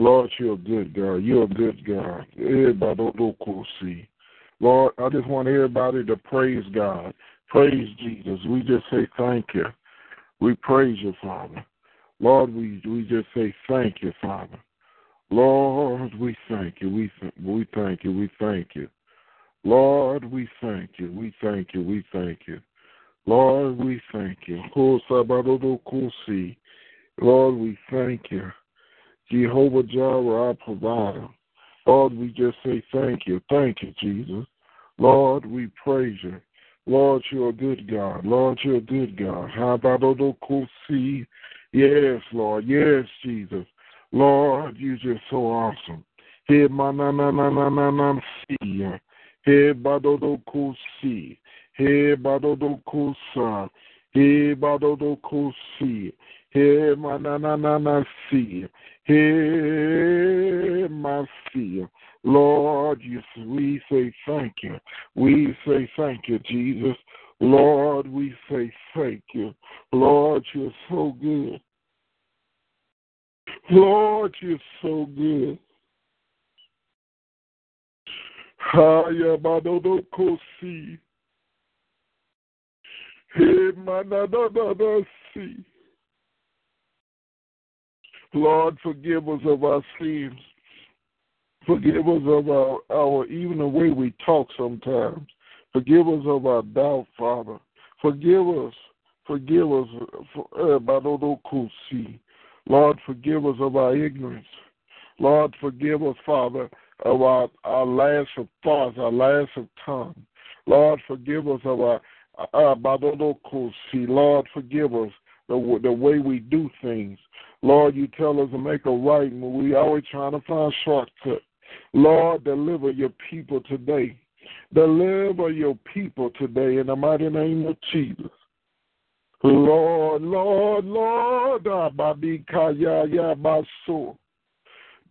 Lord, you're a good God. You're a good God. Everybody don't see. Lord, I just want everybody to praise God. Praise Jesus. We just say thank you. We praise you, Father. Lord, we we just say thank you, Father. Lord, we thank you. We th- we thank you. We thank you. Lord, we thank you. We thank you. We thank you. Lord, we thank you. Lord, we thank you. Jehovah Jireh, our provider. Lord, we just say thank you. Thank you, Jesus. Lord, we praise you. Lord, you're a good God. Lord, you're a good God. See? Yes, Lord. Yes, Jesus. Lord, you're just so awesome. Hey, ma na na na na na na see. Hey, see. Hey. Hey, see. Hey, see. Hear my fear. Lord, we say thank you. We say thank you, Jesus. Lord, we say thank you. Lord, you're so good. Lord, you're so good. Haya badodo Lord, forgive us of our sins. Forgive us of our, our even the way we talk sometimes. Forgive us of our doubt, Father. Forgive us. Forgive us. Uh, Lord, forgive us of our ignorance. Lord, forgive us, Father, of our, our last of thoughts, our last of tongue. Lord, forgive us of our uh, Lord, forgive us the, the way we do things. Lord, you tell us to make a right, and we always trying to find shortcut. Lord, deliver your people today. Deliver your people today in the mighty name of Jesus. Lord, Lord, Lord, ah,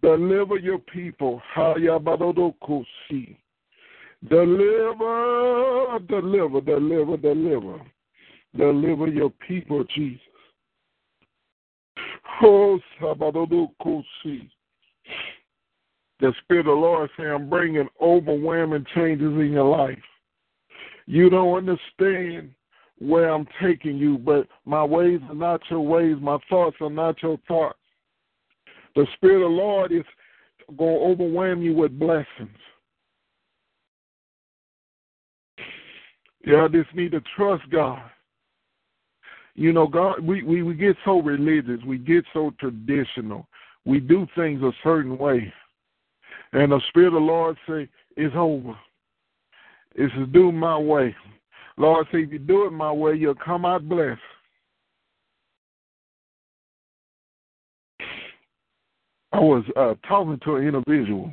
deliver your people. Deliver, deliver, deliver, deliver. Deliver your people, Jesus. The Spirit of the Lord saying, I'm bringing overwhelming changes in your life. You don't understand where I'm taking you, but my ways are not your ways. My thoughts are not your thoughts. The Spirit of the Lord is going to overwhelm you with blessings. I just need to trust God. You know, God, we, we, we get so religious, we get so traditional, we do things a certain way. And the Spirit of the Lord say, it's over. It's do my way. Lord say, if you do it my way, you'll come out blessed. I was uh, talking to an individual,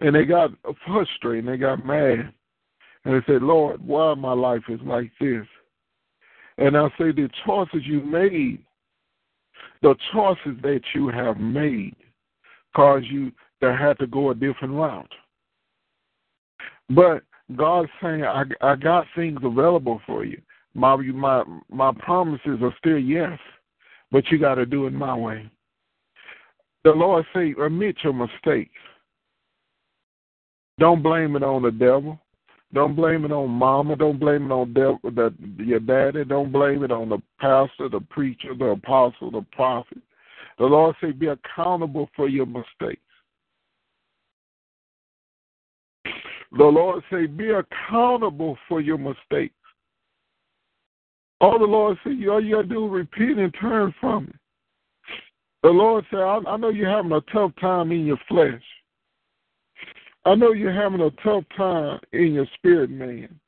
and they got frustrated, and they got mad. And they said, Lord, why my life is like this? And I say the choices you made, the choices that you have made, cause you to have to go a different route. But God's saying, I, I got things available for you. My my my promises are still yes, but you got to do it my way. The Lord say, admit your mistakes. Don't blame it on the devil. Don't blame it on mama. Don't blame it on the, your daddy. Don't blame it on the pastor, the preacher, the apostle, the prophet. The Lord say, be accountable for your mistakes. The Lord say, be accountable for your mistakes. All the Lord say, all you got to do is repent and turn from it. The Lord said, I, I know you're having a tough time in your flesh. I know you're having a tough time in your spirit, man.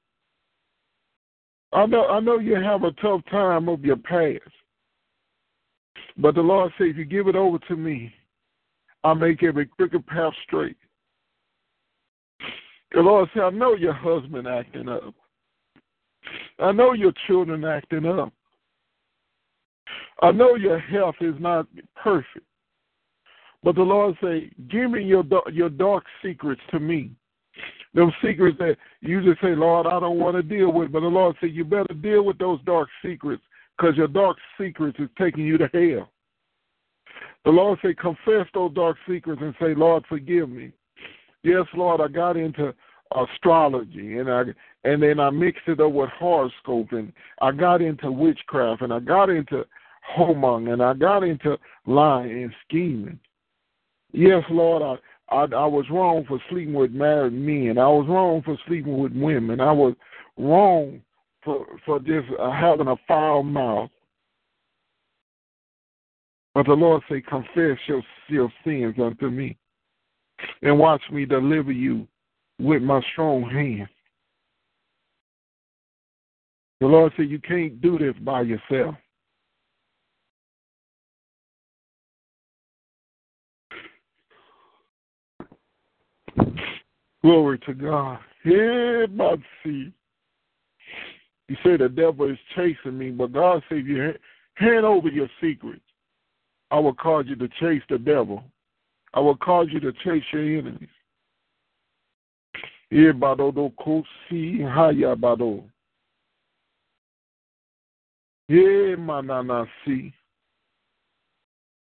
I know I know you have a tough time of your past. But the Lord says, if you give it over to me, I'll make every crooked path straight. The Lord said, I know your husband acting up. I know your children acting up. I know your health is not perfect. But the Lord say, give me your your dark secrets to me. Those secrets that you just say, Lord, I don't want to deal with. But the Lord said, you better deal with those dark secrets because your dark secrets is taking you to hell. The Lord say, confess those dark secrets and say, Lord, forgive me. Yes, Lord, I got into astrology and I and then I mixed it up with horoscope and I got into witchcraft and I got into homong and I got into lying and scheming. Yes, Lord, I, I I was wrong for sleeping with married men. I was wrong for sleeping with women. I was wrong for for just uh, having a foul mouth. But the Lord say, confess your, your sins unto me, and watch me deliver you with my strong hand. The Lord said, You can't do this by yourself. Glory to God. My seed. You say the devil is chasing me, but God said, You hand over your secrets. I will cause you to chase the devil. I will cause you to chase your enemies. Yeah.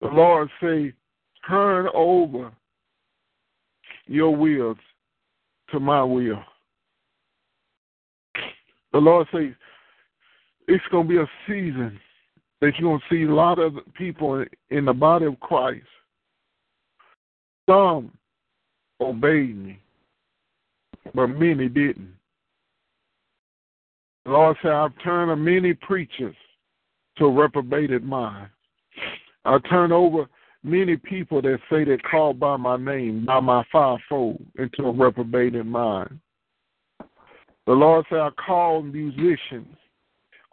The Lord say, turn over your wills to my will. The Lord says it's going to be a season that you're going to see a lot of people in the body of Christ. Some obeyed me but many didn't. The Lord said, I've turned many preachers to a reprobated mind. I turn over many people that say they're called by my name, by my fivefold, into a reprobated mind. The Lord said, I call musicians,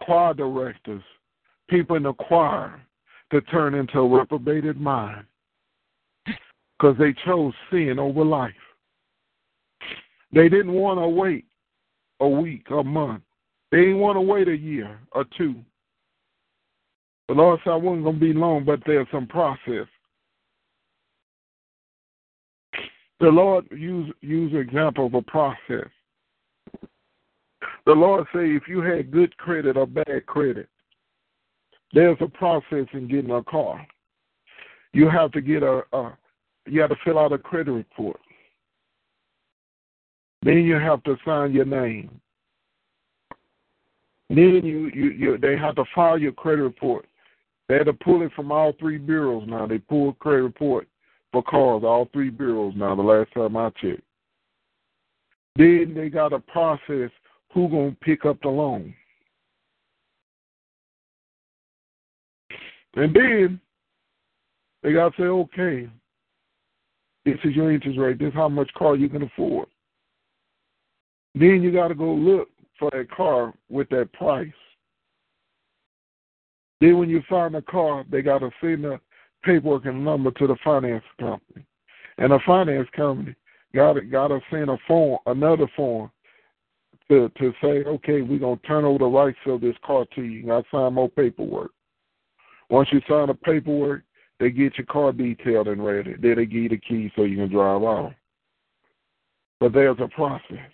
choir directors, people in the choir to turn into a reprobated mind because they chose sin over life. They didn't want to wait a week, a month. They didn't want to wait a year or two. The Lord said I wasn't going to be long, but there's some process. The Lord use use example of a process. The Lord say if you had good credit or bad credit, there's a process in getting a car. You have to get a, a you have to fill out a credit report. Then you have to sign your name. Then you, you, you they have to file your credit report. They had to pull it from all three bureaus now. They pull credit report for cars, all three bureaus now, the last time I checked. Then they got a process who gonna pick up the loan. And then they gotta say, okay, this is your interest rate, this is how much car you can afford. Then you got to go look for that car with that price. Then when you find the car, they got to send the paperwork and number to the finance company, and the finance company got to got to send a form, another form, to to say, okay, we're gonna turn over the rights of this car to you. You got to sign more paperwork. Once you sign the paperwork, they get your car detailed and ready. Then they give you the key so you can drive off. But there's a process.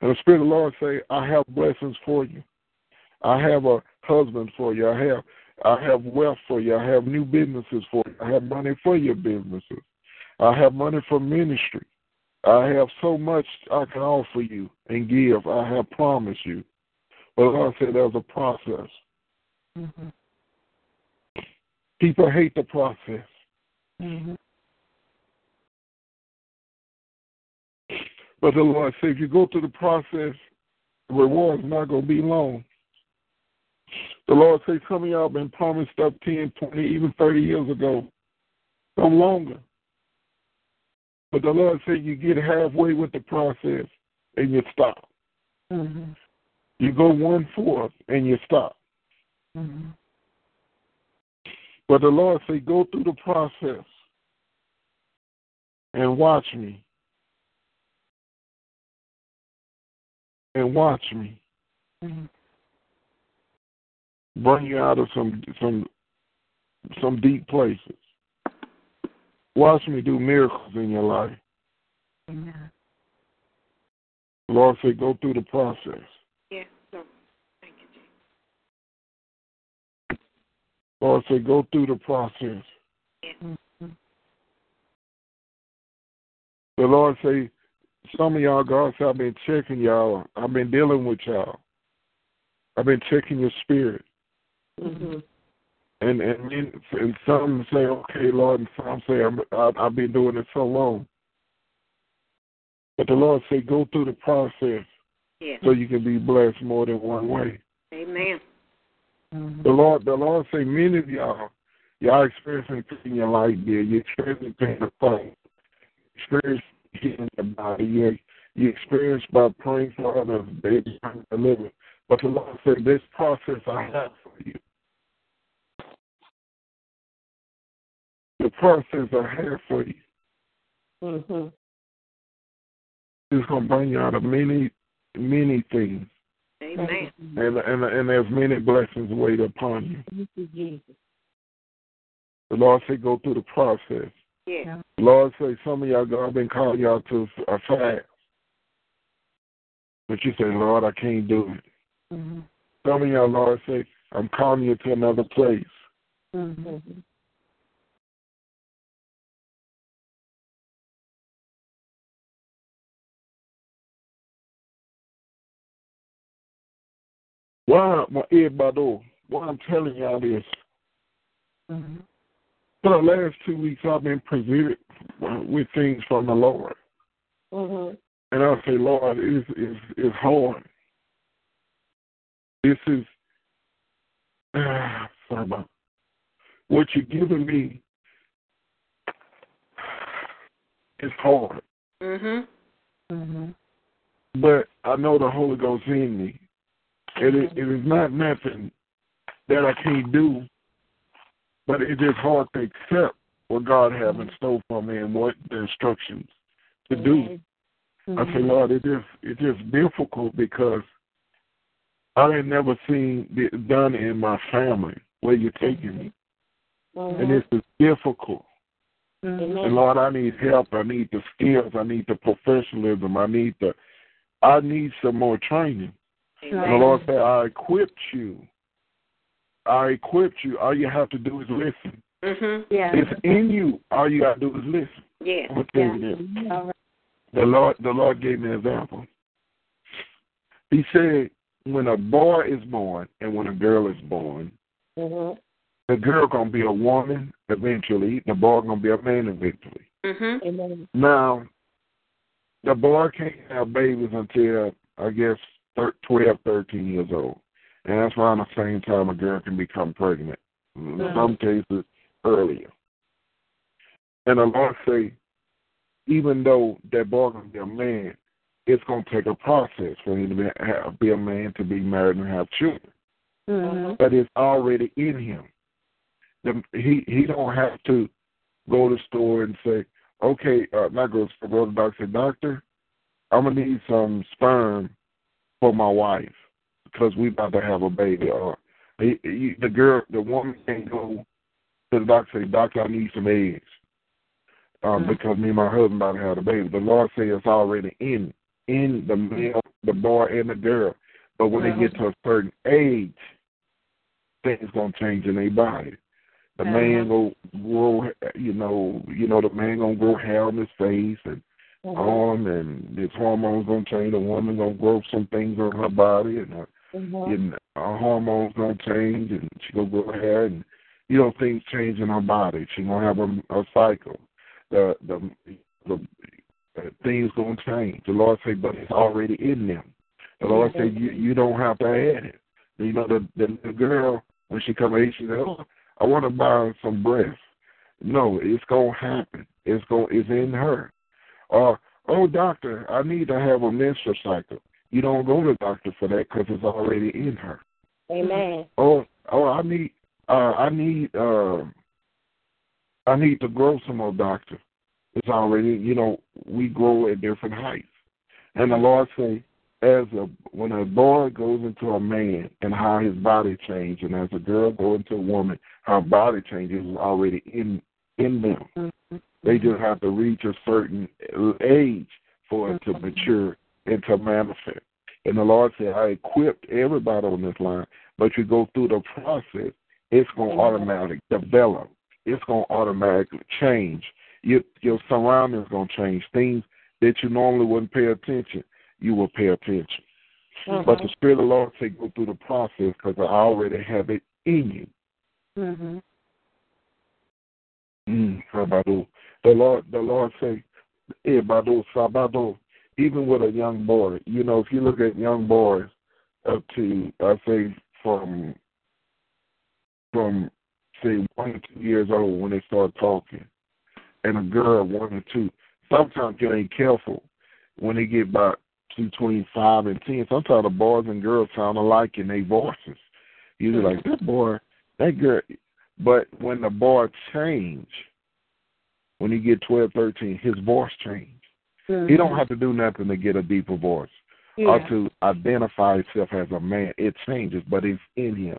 And the Spirit of the Lord say, I have blessings for you. I have a husband for you. I have I have wealth for you. I have new businesses for you. I have money for your businesses. I have money for ministry. I have so much I can offer you and give. I have promised you. But God said there's a process. Mm-hmm. People hate the process. Mm-hmm. But the Lord said, if you go through the process, the reward is not going to be long. The Lord said, some of y'all been promised stuff 10, 20, even 30 years ago, no longer. But the Lord said you get halfway with the process and you stop. Mm-hmm. You go one fourth and you stop. Mm-hmm. But the Lord said, go through the process and watch me. And watch me. Mm-hmm. Bring you out of some some some deep places. Watch me do miracles in your life. Amen. The Lord said, go through the process. Yes, sir. Thank you, Jesus. Lord said, go through the process. Mm-hmm. The Lord say, some of y'all, God said, I've been checking y'all. I've been dealing with y'all. I've been checking your spirit. Mm-hmm. And and and some say, okay, Lord, and some say, I'm, I, I've been doing it so long. But the Lord say, go through the process Yes. so you can be blessed more than one way. Amen. Mm-hmm. The Lord, the Lord say, many of y'all, y'all experiencing things in your life, dear. You're experiencing pain of pain. Experience healing your body. You you experience by praying for others, they become delivered. But the Lord said, this process I have for you. The process I have for you Mm-hmm. is going to bring you out of many, many things. Amen. And, and, and there's many blessings wait upon you. Thank you, Jesus. The Lord said, go through the process. Yes. The Lord say, some of y'all, God been calling y'all to a fast. But you say, Lord, I can't do it. Mm-hmm. Some of y'all, Lord, say, I'm calling you to another place. Mm-hmm. Why, my everybody, why I'm telling y'all this, Mm-hmm. for the last two weeks, I've been presented with things from the Lord. Mm-hmm. And I say, Lord, it's, it's, it's hard. This is, ah, sorry about what you're giving me is hard. Mm-hmm. Mm-hmm. But I know the Holy Ghost in me. It is, it is not nothing that I can't do, but it's just hard to accept what God has in mm-hmm. store for me and what the instructions to do. I say, mm-hmm. Lord, it is it's just difficult because I ain't never seen it done in my family where you're taking me, mm-hmm. and this is difficult. Mm-hmm. And Lord, I need help. I need the skills. I need the professionalism. I need the. I need some more training. And the Lord said, I equipped you. I equipped you. All you have to do is listen. Mm-hmm. Yeah. It's in you. All you got to do is listen. Yeah. I'm gonna tell you this. All right. The Lord, the Lord gave me an example. He said, when a boy is born and when a girl is born, Mm-hmm. the girl gonna be a woman eventually. The boy gonna be a man eventually. Mm-hmm. Now, the boy can't have babies until I guess thir- 12, 13 years old, and that's around the same time a girl can become pregnant. In some cases, earlier. And the Lord say, even though that boy gonna be a man, it's gonna take a process for him to be, have, be a man to be married and have children. Mm-hmm. But it's already in him. The, he he don't have to go to the store and say, okay, uh, not go to the store, go to the doctor. Doctor, I'm gonna need some sperm for my wife because we about to have a baby. Or he, he, the girl, the woman can't go to the doctor. Say, doctor, I need some eggs um, Mhm. because me and my husband about to have a baby. The Lord says it's already in in the male, the boy, and the girl. But when they get to a certain age, things gonna change in their body. The man go grow, you know, you know, the man gonna grow hair on his face and Mm-hmm. arm, and his hormones gonna change. The woman gonna grow some things on her body, and her, and her hormones gonna change, and she gonna grow hair, and you know, things change in her body. She gonna have a, a cycle. The the the uh, things gonna change. The Lord say, but it's already in them. The Lord say you you don't have to add it. You know, the the, the girl when she come age, she said, "Oh, I want to buy some breast." No, it's gonna happen. It's going it's in her. Or, oh, doctor, I need to have a menstrual cycle. You don't go to the doctor for that because it's already in her. Amen. Oh, oh, I need, uh, I need, uh, I need to grow some more, doctor. It's already, you know, we grow at different heights. And the Lord say, as a when a boy goes into a man and how his body changes, and as a girl goes into a woman, her body changes is already in in them. Mm-hmm. They just have to reach a certain age for it to mature and to manifest. And the Lord said, I equipped everybody on this line, but you go through the process, it's going to automatically develop. It's going to automatically change. Your, your surroundings going to change. Things that you normally wouldn't pay attention, you will pay attention. Mhm. But the Spirit of the Lord say go through the process because I already have it in you. Mm-hmm. Mm. The Lord, the Lord say, eh, Ebado, Sabado. Even with a young boy, you know, if you look at young boys up to, I say, from from say one to two years old when they start talking, and a girl one or two. Sometimes you ain't careful when they get about between five and ten. Sometimes the boys and girls sound alike in their voices. You're like that boy, that girl. But when the boy change, when he get twelve, thirteen, his voice change. He don't have to do nothing to get a deeper voice or to identify himself as a man. It changes, but it's in him.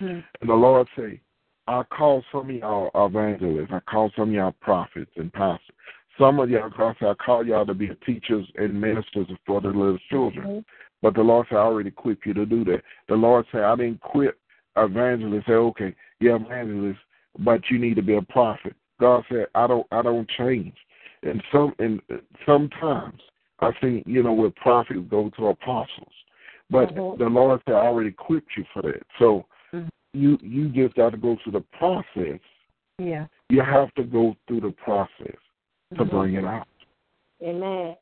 Mhm. And the Lord say, I call some of y'all evangelists. I call some of y'all prophets and pastors. Some of y'all, God said, I call y'all to be teachers and ministers for the little children. But the Lord said, I already equipped you to do that. The Lord said, I didn't equip evangelists. Say, okay, yeah, evangelist, but you need to be a prophet. God said, I don't, I don't change. And some, and sometimes I think, you know, with prophets go to apostles. But Mhm. the Lord said, I already equipped you for that. So Mhm. you you just got to go through the process. Yeah. You have to go through the process to Mhm. bring it out. Amen.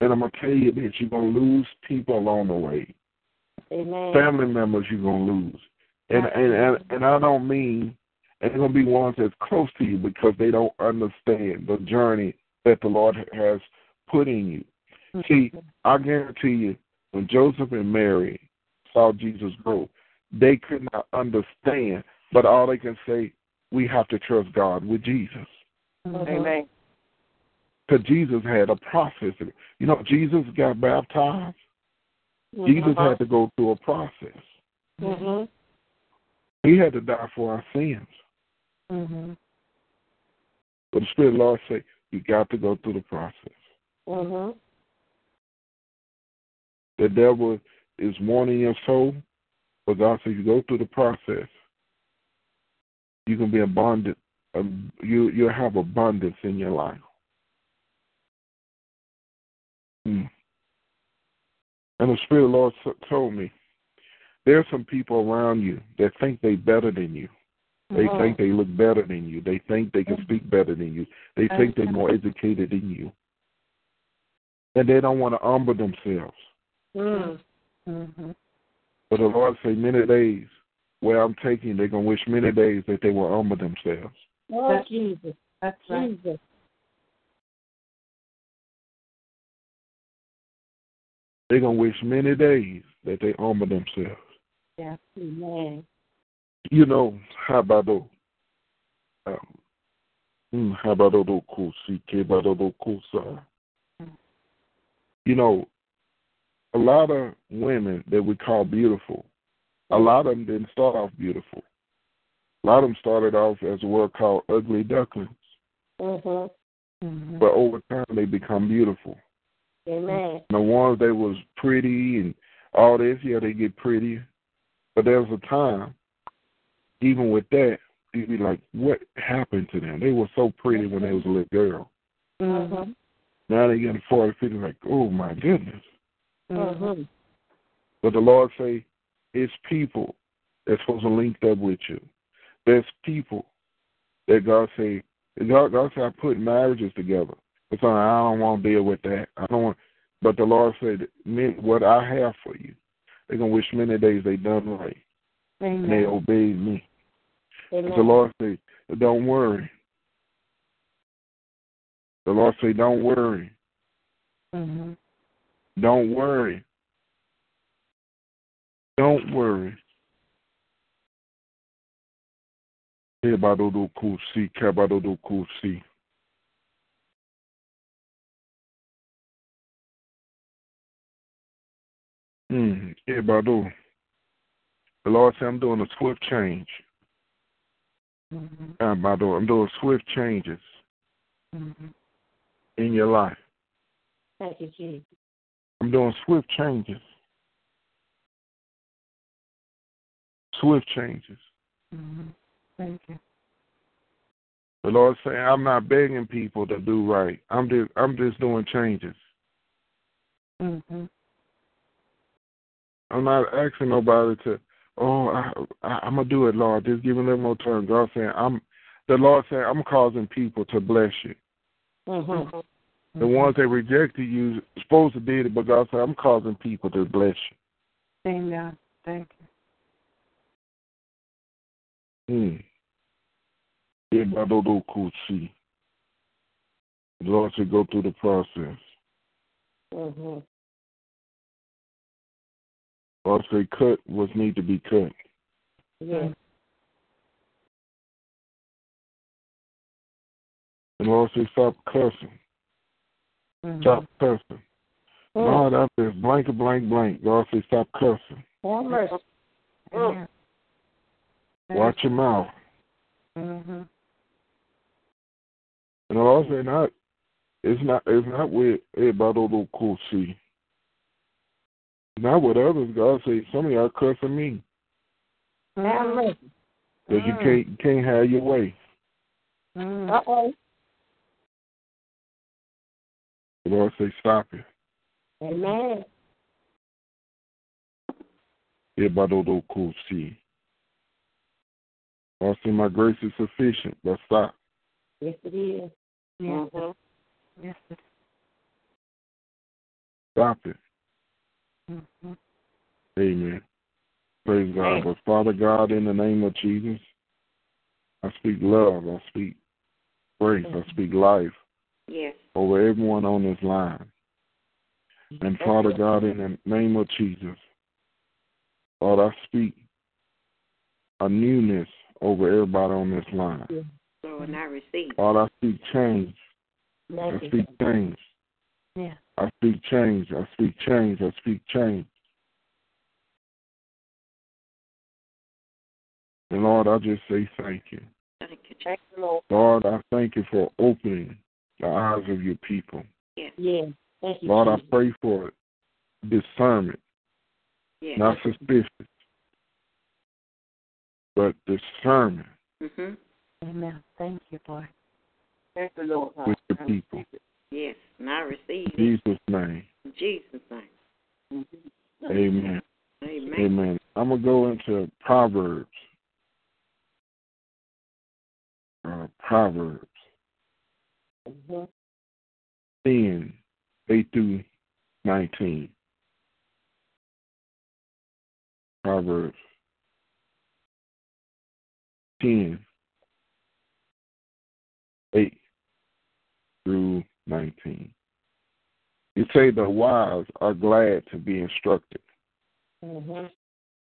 And I'm gonna tell you this: you're gonna lose people along the way, Amen. family members. You're gonna lose, and and and, and I don't mean and they're gonna be ones that's close to you because they don't understand the journey that the Lord has put in you. See, I guarantee you, when Joseph and Mary saw Jesus grow, they could not understand, but all they can say, we have to trust God with Jesus. Mhm. Amen. Because Jesus had a process. You know, Jesus got baptized. Jesus Mhm. had to go through a process. Mhm. He had to die for our sins. Mm-hmm. But the Spirit of the Lord say, you got to go through the process. Mhm. The devil is warning your soul, but God says you go through the process. You can be abundant. You you'll have abundance in your life. Mm. And the Spirit of the Lord told me there are some people around you that think they better than you. They Mhm. think they look better than you. They think they can speak better than you. They think they're more educated than you. And they don't want to humble themselves. Mm. Mm-hmm. But the Lord say many days where I'm taking, they're gonna wish many days that they will humble themselves. Oh, That's- Jesus. That's right. Jesus. They're gonna wish many days that they humble themselves. Yeah. Amen. You know, how about those? Um, mm, how about those cool CK, about those cool side? You know, a lot of women that we call beautiful, a lot of them didn't start off beautiful. A lot of them started off as a word called ugly ducklings, Mhm. Mm-hmm. but over time they become beautiful. Amen. the ones that was pretty and all this, yeah, they get prettier. But there was a time, even with that, you'd be like, what happened to them? They were so pretty when they was a little girl. Mm-hmm. Mhm. Now they get 40, 50, like, oh my goodness. Mm-hmm. Mhm. But the Lord say, it's people that's supposed to link up with you. There's people that God say, God, God say, I put marriages together. It's like, I don't want to deal with that. I don't want. But the Lord said, "Men, what I have for you, they're gonna wish many days they done right and they obeyed me. But the Lord said, don't worry. The Lord say, Don't worry. Mhm. Don't worry. Don't worry. Kebadodo kusi, kebadodo kusi. Hmm. Kebado. The Lord said, I'm doing a swift change. Mhm. Kebado. I'm doing swift changes Mhm. in your life. Thank you, Jesus. I'm doing swift changes. Swift changes. Mhm. Thank you. The Lord saying, I'm not begging people to do right. I'm just I'm just doing changes. Mhm. I'm not asking nobody to oh I, I I'm gonna do it, Lord. Just give me a little more time. God saying I'm the Lord saying I'm causing people to bless you. Mm-hmm. The ones that rejected you supposed to did it, but God said I'm causing people to bless you. Amen. Thank you. Hmm. Everybody could see. The Lord said go through the process. Mm-hmm. Lord said cut what need to be cut. Yes. The Lord said stop cussing. Mhm. Stop cussing. Mm. Lord, I said blank blank blank. God said stop cussing. Have mercy. Watch your mouth. Mhm. And the Lord said not it's not it's not with everybody will cool see. Not with others. God say some of y'all cussing me. Have mercy. Because you Mm. can't you can't have your way. Mhm. Uh-oh. The Lord say stop it. Amen. Everybody will cool see. I say my grace is sufficient, but stop. Yes, it is. Yes. Mm-hmm. Yes. it- Stop it. Amen. Praise God. But Father God, in the name of Jesus, I speak love. I speak grace. I speak life Yes. over everyone on this line. And Father God, in the name of Jesus, Lord, I speak a newness over everybody on this line. Lord, I receive. Lord, I speak change. I speak change. Yeah. I speak change. I speak change. I speak change. And Lord, I just say thank you. Thank you, Thank you, Lord. Lord, I thank you for opening the eyes of your people. Yes. Yes. Thank you, Lord, I pray for discernment, Yes. not suspicion, but discernment Mm-hmm. Amen. Thank you, Lord. Thank you, Lord. with the people. Yes. And I receive it. Jesus' name, In Jesus' name. Mm-hmm. amen. Amen. Amen. I'm going to go into Proverbs. Uh, Proverbs Mm-hmm. 10, 8 through 19. Proverbs 10, 8 through 19. You say the wise are glad to be instructed, Mm-hmm.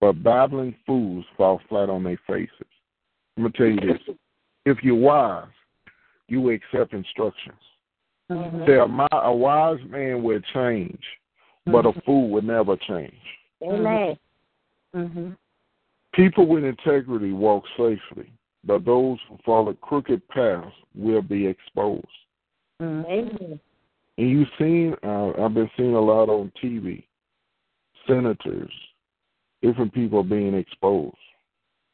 but babbling fools fall flat on their faces. I'm going to tell you this. If you're wise, you will accept instructions. Mhm. Say a, a wise man will change, but a fool will never change. Amen. Mhm. People with integrity walk safely, but those who follow crooked paths will be exposed. Mhm. Amen. And you've seen, uh, I've been seeing a lot on TV, senators, different people being exposed,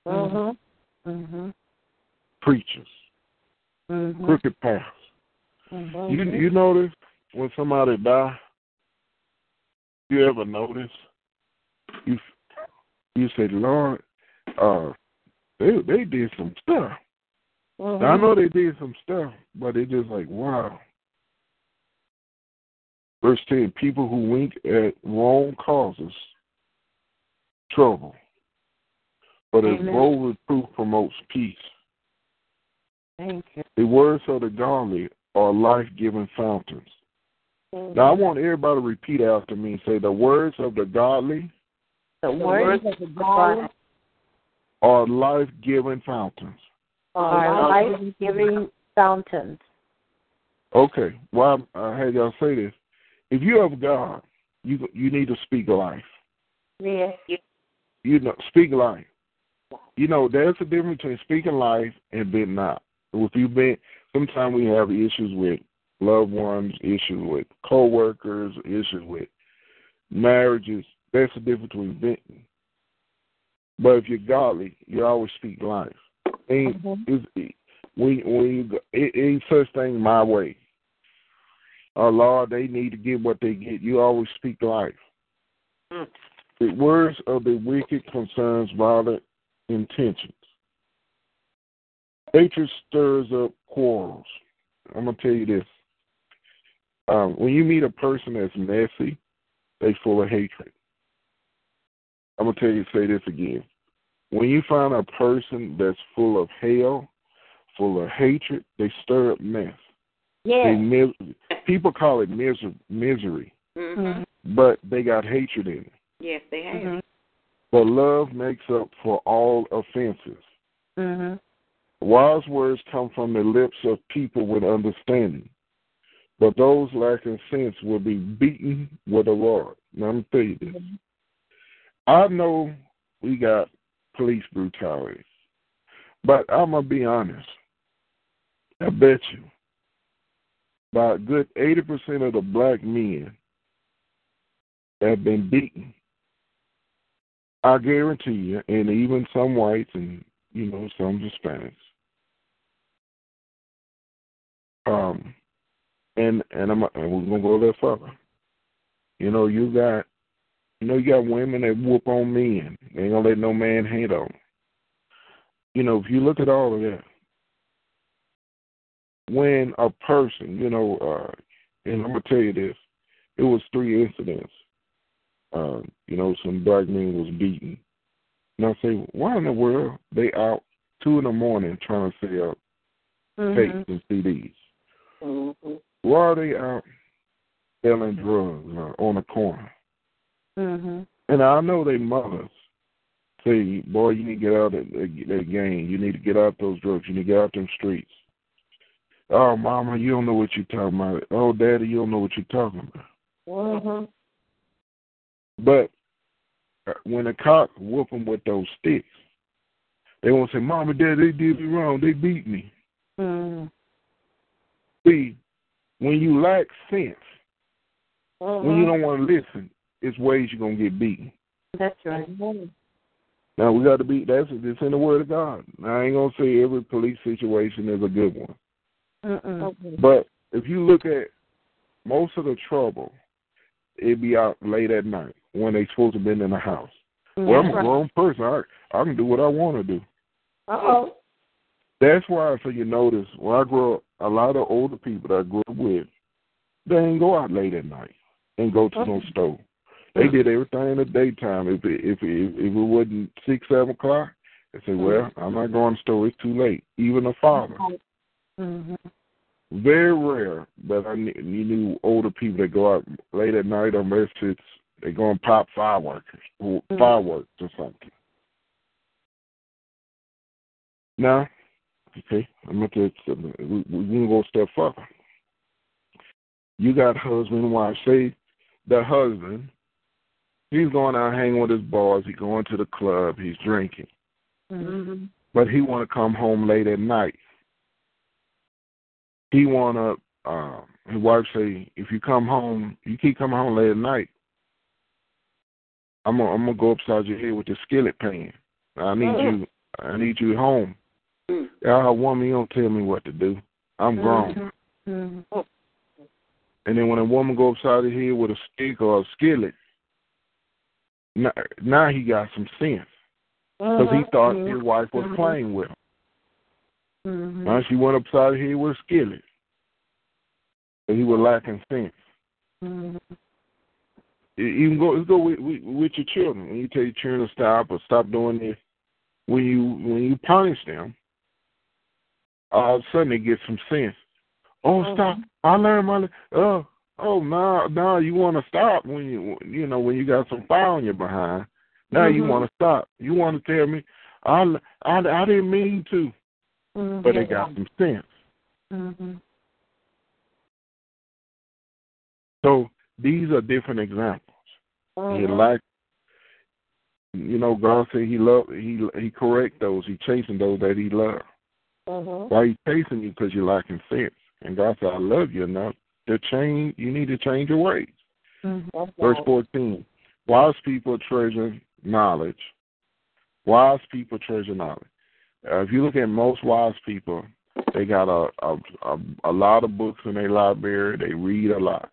Mm-hmm. Mhm. preachers, Mhm. crooked paths. Mhm. You you notice when somebody die, you ever notice? You you say, Lord, uh, they they did some stuff. Mm-hmm. Now, I know they did some stuff, but it's just like wow. Verse ten: People who wink at wrong causes trouble, but a Amen. bold reproof promotes peace. Thank you. The words of the godly are life giving fountains. Now, I want everybody to repeat after me and say, The words of the godly The The words words of the God are life giving fountains. Are are life-giving fountains. Okay, well, I had y'all say this. If you have God, you you need to speak life. Yes. You know, speak life. You know, there's a difference between speaking life and being not. If you been, sometimes we have issues with loved ones, issues with coworkers, issues with marriages. That's the difference between venting. But if you're godly, you always speak life. Ain't Mhm. it's, when when you go, it ain't such thing my way. Oh Lord, they need to get what they get. You always speak life. Mm. The words of the wicked concerns violent intentions. Hatred stirs up quarrels. I'm gonna tell you this. Um, when you meet a person that's messy, they full of hatred. I'm gonna tell you say this again. When you find a person that's full of hell, full of hatred, they stir up mess. They mis- people call it miser- misery, mm-hmm. but they got hatred in it. Yes, they have. Mhm. But love makes up for all offenses. Mm-hmm. Wise words come from the lips of people with understanding, but those lacking sense will be beaten with a rod. Now, I'm tell you this. I know we got police brutality, but I'm gonna be honest. I bet you, about a good eighty percent of the black men have been beaten. I guarantee you, and even some whites and you know some Hispanics. Um, and and I'm and we're gonna go a little further. You know, you got you know you got women that whoop on men. They ain't gonna let no man hate on. 'em. You know, if you look at all of that, when a person, you know, uh, and I'm gonna tell you this, it was three incidents. Um, you know, some black men was beaten. And I say, why in the world they out two in the morning trying to sell tapes Mm-hmm. and CDs? Mhm. Why are they out selling drugs uh, on the corner? Mm-hmm. And I know they mothers say, boy, you need to get out of that, that game. You need to get out those drugs. You need to get out them streets. Oh, mama, you don't know what you're talking about. Oh, daddy, you don't know what you're talking about. Mhm. But uh, when the cops whoop them with those sticks, they won't say, mama, daddy, they did me wrong. They beat me. Mm-hmm. See, when you lack sense, when you Mhm. don't want to listen, it's ways you're going to get beaten. That's right. Now we got to be. That's it's in the Word of God. Now, I ain't gonna say every police situation is a good one, Mm-mm. Mhm. but if you look at most of the trouble, it be out late at night when they supposed to been in the house. Well, I'm a grown person. I I can do what I want to do. Uh-oh. That's why, so you notice, when I grew up, a lot of older people that I grew up with, they ain't go out late at night and go to no store. They did everything in the daytime. If it, if it, if it wasn't six, seven o'clock, they say, "Well, I'm not going to the store. It's too late." Even a father. Mm-hmm. Very rare that I knew, you knew older people that go out late at night unless it's they go and pop fireworks or Mhm. fireworks or something. Now, okay, I'm gonna you something. We, we can go a step further. You got husband and wife. Say the husband, he's going out hanging with his boys. He's going to the club. He's drinking, Mm-hmm. Mhm. but he want to come home late at night. He want to. Um, his wife say, if you come home, you keep coming home late at night. I'm gonna, I'm gonna go upside your head with the skillet pan. I need you. I need you home. Mm. A woman, you don't tell me what to do. I'm grown. Mm-hmm. And then when a woman go upside the head with a stick or a skillet, now, now he got some sense because he Mhm. thought Mhm. his wife was Mhm. playing with him. Mm-hmm. Now she went upside head with a skillet, but he was lacking sense. Mm-hmm. You you go, go with, with, with your children. When you tell your children to stop or stop doing this, when you when you punish them, all of a sudden they get some sense. Oh, stop! I learned my. Oh, oh, now, now you want to stop when you, you know, when you got some fire on your behind. Now you Mhm. want to stop. You want to tell me, I, I, I didn't mean to, Mhm. but they got some sense. Mhm. So these are different examples. He Mhm. like, you know, God said He love, He He correct those, He chasing those that He love. Mhm. Why He chasing you? Because you're lacking sense. And God said, I love you enough to change. You need to change your ways. Mhm. Verse 14. Wise people treasure knowledge. Wise people treasure knowledge. Uh, if you look at most wise people, they got a, a a a lot of books in their library. They read a lot.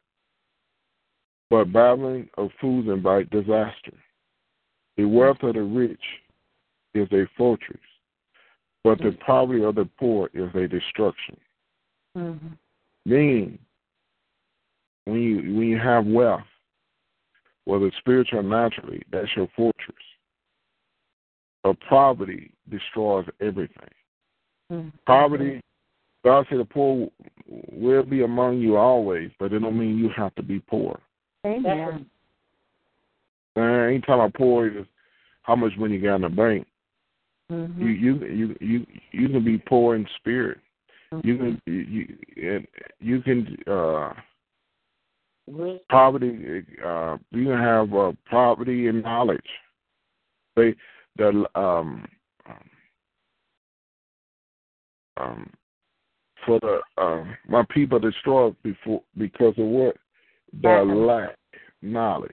But babbling of fools invite disaster. The wealth of the rich is a fortress, but the poverty of the poor is a destruction. Mhm. Meaning, when you when you have wealth, whether spiritual or naturally, that's your fortress. But poverty destroys everything. Mhm. Poverty, God said the poor will be among you always, but it don't mean you have to be poor. Amen. And I ain't talking about poor is how much money you got in the bank. Mhm. You you you you you can be poor in spirit. You can you you, and you can uh Wisdom. Poverty uh you can have uh, poverty in knowledge. They the um um for the um my people destroyed before because of what? Their Uh-huh. lack knowledge.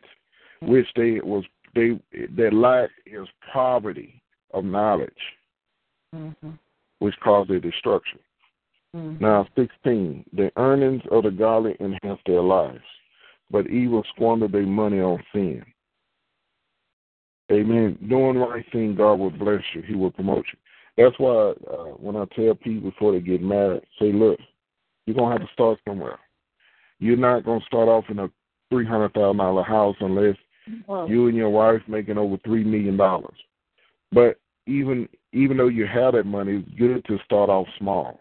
Which they was they their lack is poverty of knowledge, Mhm. which caused their destruction. Mhm. Now, 16. The earnings of the godly enhance their lives, but evil squander their money on sin. Amen. Doing the right thing, God will bless you. He will promote you. That's why uh, when I tell people before they get married, say, look, you're going to have to start somewhere. You're not going to start off in a $300,000 house unless you and your wife making over $3 million. But even even though you have that money, it's good to start off small.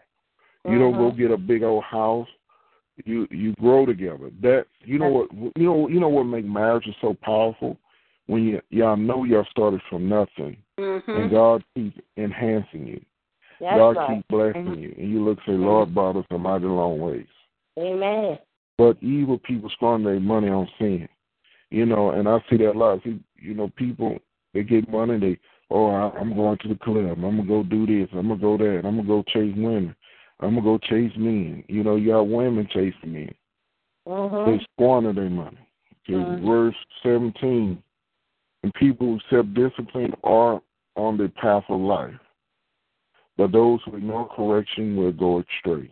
You don't go Mhm. get a big old house. You you grow together. That you know what you know you know what make marriage so powerful when you y'all know y'all started from nothing and Mhm. God keeps enhancing you. That's God right. keeps blessing you, and you look say, Lord, brought us a mighty long ways. Amen. But evil people squander their money on sin. You know, and I see that a lot. See, you know, people they get money, they oh I, I'm going to the club, I'm gonna go do this, I'm gonna go that, I'm gonna go chase women, I'm gonna go chase men. You know, you got women chasing men. They Mhm. squander their money. Mhm. verse seventeen, and people who self discipline are on the path of life, but those who ignore correction will go astray.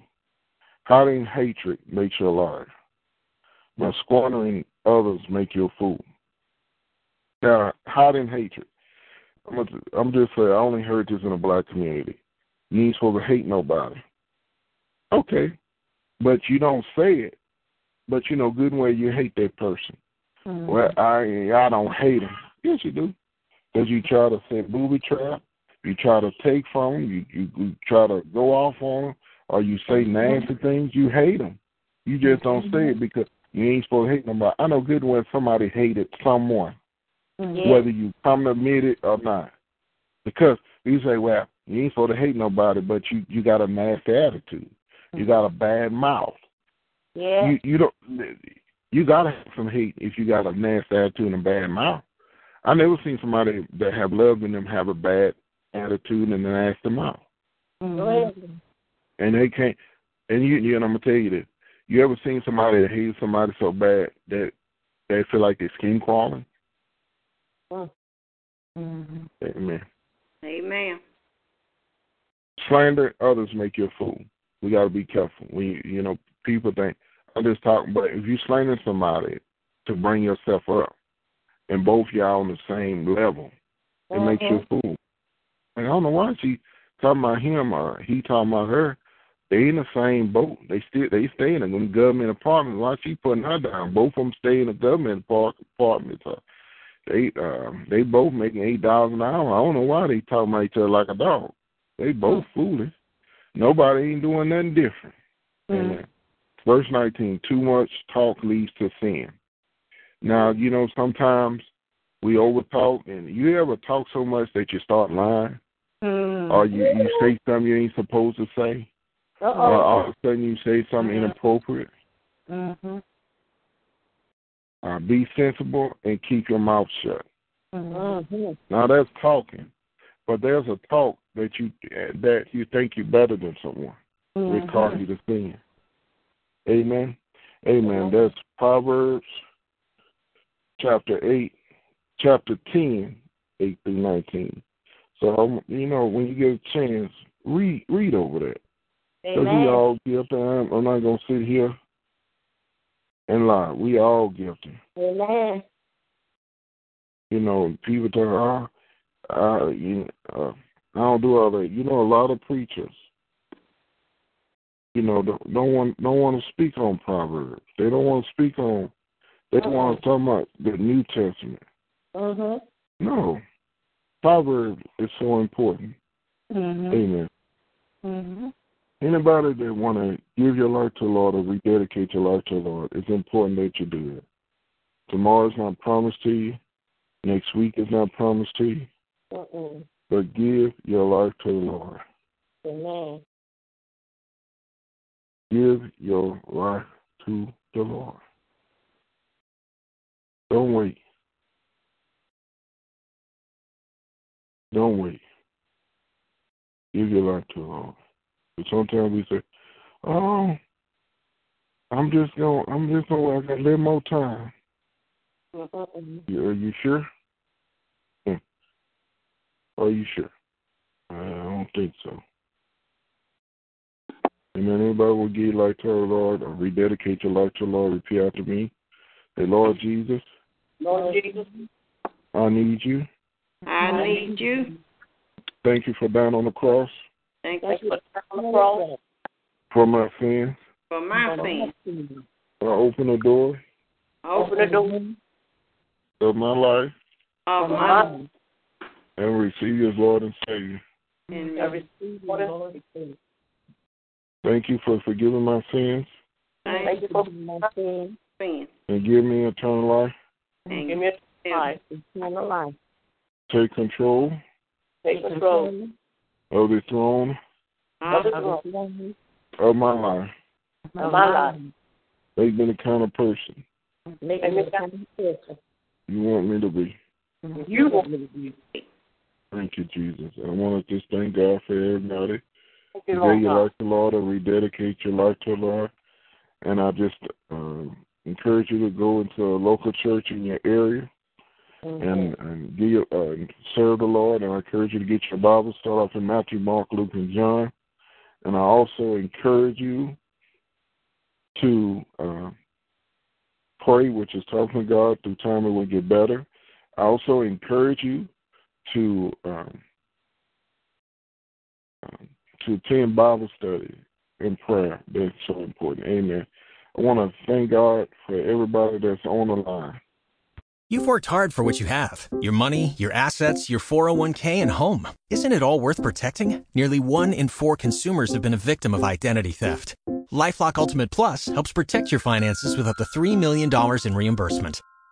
Hiding hatred makes you alive, but squandering others make you a fool. Now, hiding hatred. I'm, just saying, I only heard this in a black community. You ain't supposed to hate nobody. Okay, but you don't say it. But you know good and well you hate that person. Mhm. Well, I I don't hate him. Yes, you do. Because you try to set booby trap, you try to take from him, you, you you try to go off on him, or you say nasty things. You hate him. You just don't say it because you ain't supposed to hate nobody. I know good and well somebody hated someone, Mhm. whether you come to admit it or not. Because you say, well, you ain't supposed to hate nobody, but you you got a nasty attitude. You got a bad mouth. Yeah. You you don't you gotta have some hate if you got a nasty attitude and a bad mouth. I never seen somebody that have love in them have a bad attitude and a nasty mouth. Go Mhm. And they can't and you, you and I'm gonna tell you this. You ever seen somebody that hates somebody so bad that they feel like their skin crawling? Mhm. Amen. Amen. Slander others make you a fool. We gotta be careful. We you know, people think I'm just talking but if you slander somebody to bring yourself up and both y'all on the same level, it makes you a fool. And I don't know why she talking about him or he talking about her. They in the same boat. They still they stay in a government apartment. Why she putting her down? Both of them stay in a government apart- apartment. Uh, they um they both making eight dollars an hour. I don't know why they talking about each other like a dog. They both foolish. Nobody ain't doing nothing different. Mhm. Verse 19, too much talk leads to sin. Now, you know, sometimes we overtalk, and you ever talk so much that you start lying? Mm. Or you, you say something you ain't supposed to say? Or Uh-oh. all of a sudden you say something inappropriate? Mm-hmm. Uh, be sensible and keep your mouth shut. Mm-hmm. Mm-hmm. Now that's talking, but there's a talk that you that you think you're better than someone. It causes you to sin. Amen. Amen. That's Proverbs chapter eight, chapter ten, eight through nineteen. So you know when you get a chance, read read over that. Because we all guilty. I'm, I'm not gonna sit here and lie. We all guilty. Amen. You know, people talk, oh, uh, you, uh, I don't do all that. You know, a lot of preachers, you know, don't, don't want don't want to speak on Proverbs. They don't want to speak on. They Uh-uh. want to talk about the New Testament. Mm-hmm. No, Proverbs is so important. Mm-hmm. Amen. Mm-hmm. Anybody that want to give your life to the Lord or rededicate your life to the Lord, it's important that you do it. Tomorrow's not promised to you. Next week is not promised to you. Mm-mm. But give your life to the Lord. Amen. Give your life to the Lord. Don't wait. Don't wait. Give your life to the Lord. But sometimes we say, "Oh, I'm just gonna, I'm just going. To, I got a little more time." You- Are you sure? Are you sure? I don't think so. Amen. then anybody will give your life to our Lord or rededicate your life to the Lord, repeat after me. Say, Lord Jesus, Lord Jesus, I need you. I need you. Thank you for dying on the cross Thank you for dying on the cross for my sins. for my sins. I open the door I Open the door of my life of my life and receive you as Lord and Savior. and receive Lord. Thank you for forgiving my sins Thank you for my sins and give me eternal life. and give me life, eternal life. Take control Take control of the throne of the uh-huh. throne of my life. of my uh-huh. life. Make me the kind of person Make me the kind of person you want me to be. you want me to be. Thank you, Jesus. I want to just thank God for everybody. Thank You you, Lord your life to the Lord or rededicate your life to the Lord. And I just um, encourage you to go into a local church in your area and, and give uh, serve the Lord. And I encourage you to get your Bible. Start off in Matthew, Mark, Luke, and John. And I also encourage you to uh, pray, which is talking to God through time it will get better. I also encourage you to um, um, to attend Bible study and prayer. That's so important. Amen. I want to thank God for everybody that's on the line. You've worked hard for what you have your money, your assets, your 401k, and home. Isn't it all worth protecting? Nearly one in four consumers have been a victim of identity theft. Lifelock Ultimate Plus helps protect your finances with up to $3 million in reimbursement.